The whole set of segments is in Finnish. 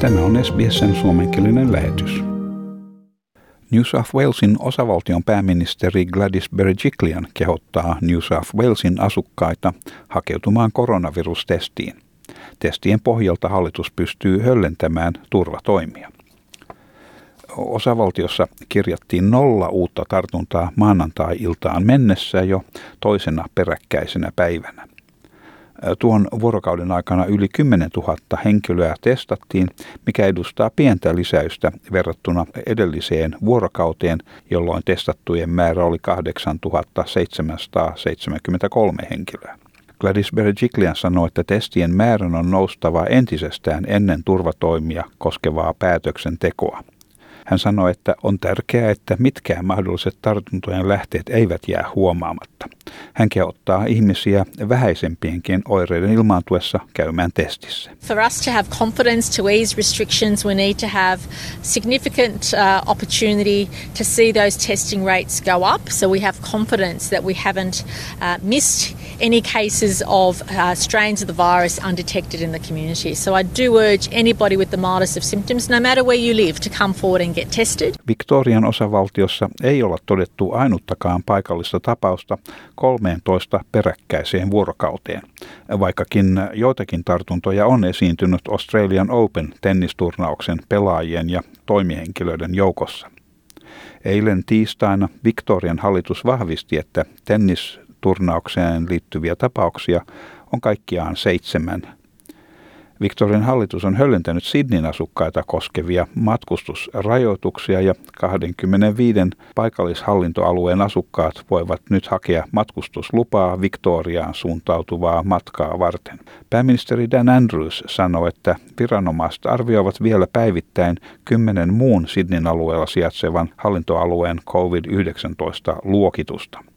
Tämä on SBSn suomenkielinen lähetys. New South Walesin osavaltion pääministeri Gladys Berejiklian kehottaa New South Walesin asukkaita hakeutumaan koronavirustestiin. Testien pohjalta hallitus pystyy höllentämään turvatoimia. Osavaltiossa kirjattiin nolla uutta tartuntaa maanantai-iltaan mennessä jo toisena peräkkäisenä päivänä. Tuon vuorokauden aikana yli 10 000 henkilöä testattiin, mikä edustaa pientä lisäystä verrattuna edelliseen vuorokauteen, jolloin testattujen määrä oli 8773 henkilöä. Gladys Berejiklian sanoi, että testien määrän on noustava entisestään ennen turvatoimia koskevaa päätöksentekoa. Hän sanoi, että on tärkeää, että mitkään mahdolliset tartuntojen lähteet eivät jää huomaamatta. Hän kehottaa ihmisiä vähäisempienkin oireiden ilmaantuessa käymään testissä. For us to have confidence to ease restrictions, we need to have significant uh, opportunity to see those testing rates go up. So we have confidence that we haven't uh, missed any cases of uh, strains of the virus undetected in the community. So I do urge anybody with the mildest of symptoms, no matter where you live, to come forward and get tested. Victorian osavaltiossa ei olla todettu ainuttakaan paikallista tapausta 13 peräkkäiseen vuorokauteen, vaikkakin joitakin tartuntoja on esiintynyt Australian Open tennisturnauksen pelaajien ja toimihenkilöiden joukossa. Eilen tiistaina Victorian hallitus vahvisti, että tennisturnaukseen liittyviä tapauksia on kaikkiaan seitsemän Victorian hallitus on höllentänyt Sydneyn asukkaita koskevia matkustusrajoituksia ja 25 paikallishallintoalueen asukkaat voivat nyt hakea matkustuslupaa Victoriaan suuntautuvaa matkaa varten. Pääministeri Dan Andrews sanoi, että viranomaiset arvioivat vielä päivittäin kymmenen muun Sydneyn alueella sijaitsevan hallintoalueen COVID-19 luokitusta.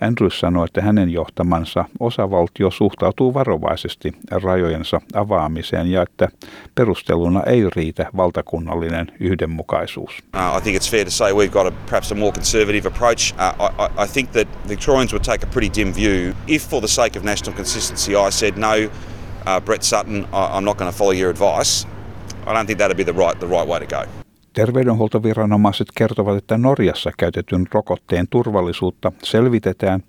Andrews sanoi, että hänen johtamansa osavaltio suhtautuu varovaisesti rajojensa avaamiseen ja että perusteluna ei riitä valtakunnallinen yhdenmukaisuus. Uh, I think it's fair to say we've got a, perhaps a more conservative approach. Uh, I, I think that Victorians would take a pretty dim view if for the sake of national consistency I said no, uh, Brett Sutton, I, I'm not going to follow your advice. I don't think that'd be the right, the right way to go. Terveydenhuoltoviranomaiset kertovat, että Norjassa käytetyn rokotteen turvallisuutta selvitetään,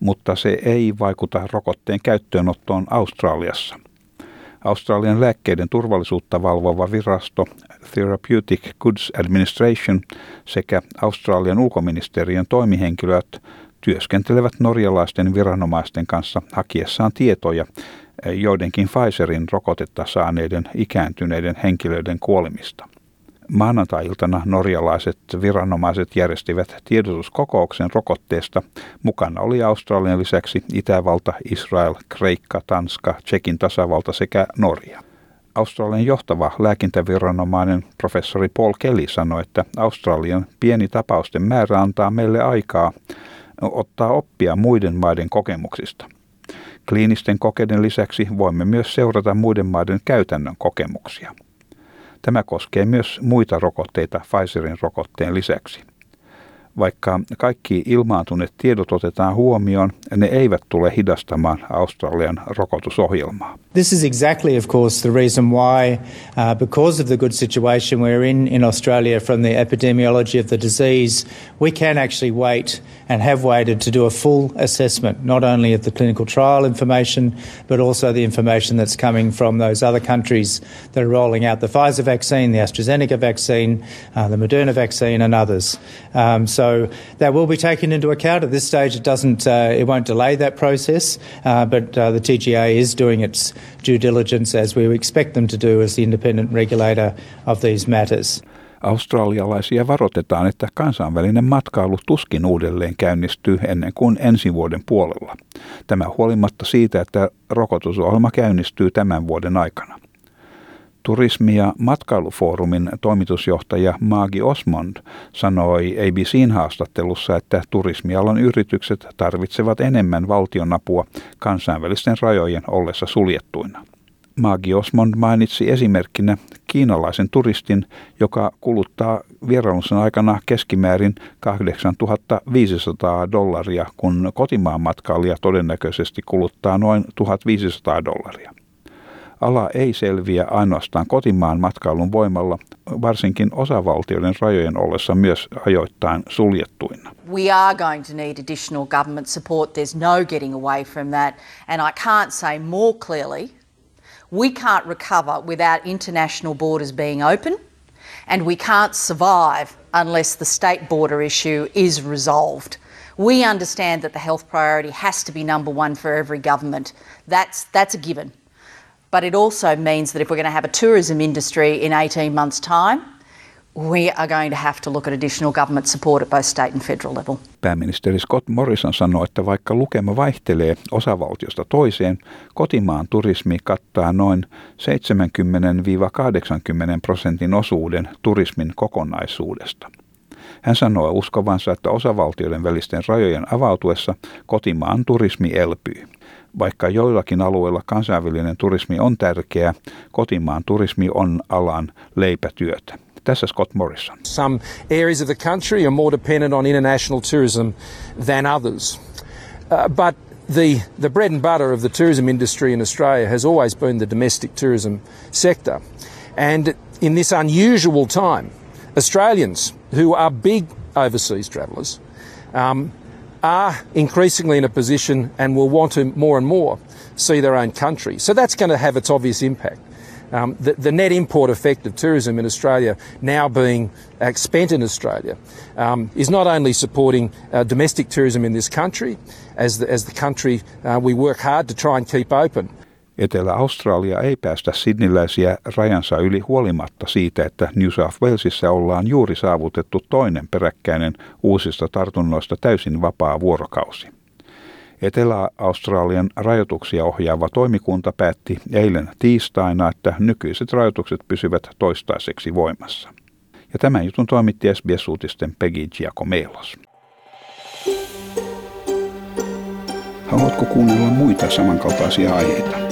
mutta se ei vaikuta rokotteen käyttöönottoon Australiassa. Australian lääkkeiden turvallisuutta valvova virasto Therapeutic Goods Administration sekä Australian ulkoministeriön toimihenkilöt työskentelevät norjalaisten viranomaisten kanssa hakiessaan tietoja joidenkin Pfizerin rokotetta saaneiden ikääntyneiden henkilöiden kuolemista. Maanantai-iltana norjalaiset viranomaiset järjestivät tiedotuskokouksen rokotteesta. Mukana oli Australian lisäksi Itävalta, Israel, Kreikka, Tanska, Tsekin tasavalta sekä Norja. Australian johtava lääkintäviranomainen professori Paul Kelly sanoi, että Australian pieni tapausten määrä antaa meille aikaa ottaa oppia muiden maiden kokemuksista. Kliinisten kokeiden lisäksi voimme myös seurata muiden maiden käytännön kokemuksia. Tämä koskee myös muita rokotteita Pfizerin rokotteen lisäksi. Vaikka kaikki ilmaantuneet tiedot otetaan huomioon, ne eivät tule hidastamaan Australian rokotusohjelmaa. This is exactly, of course, the reason why, uh, because of the good situation we're in in Australia from the epidemiology of the disease, we can actually wait and have waited to do a full assessment, not only of the clinical trial information, but also the information that's coming from those other countries that are rolling out the Pfizer vaccine, the AstraZeneca vaccine, uh, the Moderna vaccine, and others. Um, so So that will be taken into account. At this stage, it doesn't, uh, it won't delay that process, uh, but uh, the TGA is doing its due diligence as we expect them to do as the independent regulator of these matters. Australialaisia varoitetaan, että kansainvälinen matkailu tuskin uudelleen käynnistyy ennen kuin ensi vuoden puolella. Tämä huolimatta siitä, että rokotusohjelma käynnistyy tämän vuoden aikana. Turismi- ja matkailufoorumin toimitusjohtaja Maagi Osmond sanoi ABCn haastattelussa, että turismialan yritykset tarvitsevat enemmän valtionapua kansainvälisten rajojen ollessa suljettuina. Maagi Osmond mainitsi esimerkkinä kiinalaisen turistin, joka kuluttaa vierailunsa aikana keskimäärin 8500 dollaria, kun kotimaan matkailija todennäköisesti kuluttaa noin 1500 dollaria. Ala ei selviä ainoastaan kotimaan matkailun voimalla, varsinkin osavaltioiden rajojen ollessa myös ajoittain suljettuina. We are going to need additional government support. There's no getting away from that. And I can't say more clearly, we can't recover without international borders being open. And we can't survive unless the state border issue is resolved. We understand that the health priority has to be number one for every government. That's, that's a given. But it also means that if we're going to have a tourism industry in 18 months' time, we are going to have to look at additional government support at both state and federal level. Pääministeri Scott Morrison sanoi, että vaikka lukema vaihtelee osavaltiosta toiseen, kotimaan turismi kattaa noin 70-80 prosentin osuuden turismin kokonaisuudesta. Hän sanoi uskovansa, että osavaltioiden välisten rajojen avautuessa kotimaan turismi elpyy. Vaikka joillakin alueilla kansainvälinen turismi on tärkeää, kotimaan turismi on alan leipätyötä. Tässä Scott Morrison. Some areas of the country are more dependent on international tourism than others. Uh, but the, the bread and butter of the tourism industry in Australia has always been the domestic tourism sector. And in this unusual time, Australians who are big overseas travellers um, are increasingly in a position and will want to more and more see their own country. So that's going to have its obvious impact. Um, the, the, net import effect of tourism in Australia now being uh, spent in Australia um, is not only supporting uh, domestic tourism in this country, as the, as the country uh, we work hard to try and keep open. Etelä-Australia ei päästä sidniläisiä rajansa yli huolimatta siitä, että New South Walesissa ollaan juuri saavutettu toinen peräkkäinen uusista tartunnoista täysin vapaa vuorokausi. Etelä-Australian rajoituksia ohjaava toimikunta päätti eilen tiistaina, että nykyiset rajoitukset pysyvät toistaiseksi voimassa. Ja tämän jutun toimitti SBS-uutisten Peggy Giacomelos. Haluatko kuunnella muita samankaltaisia aiheita?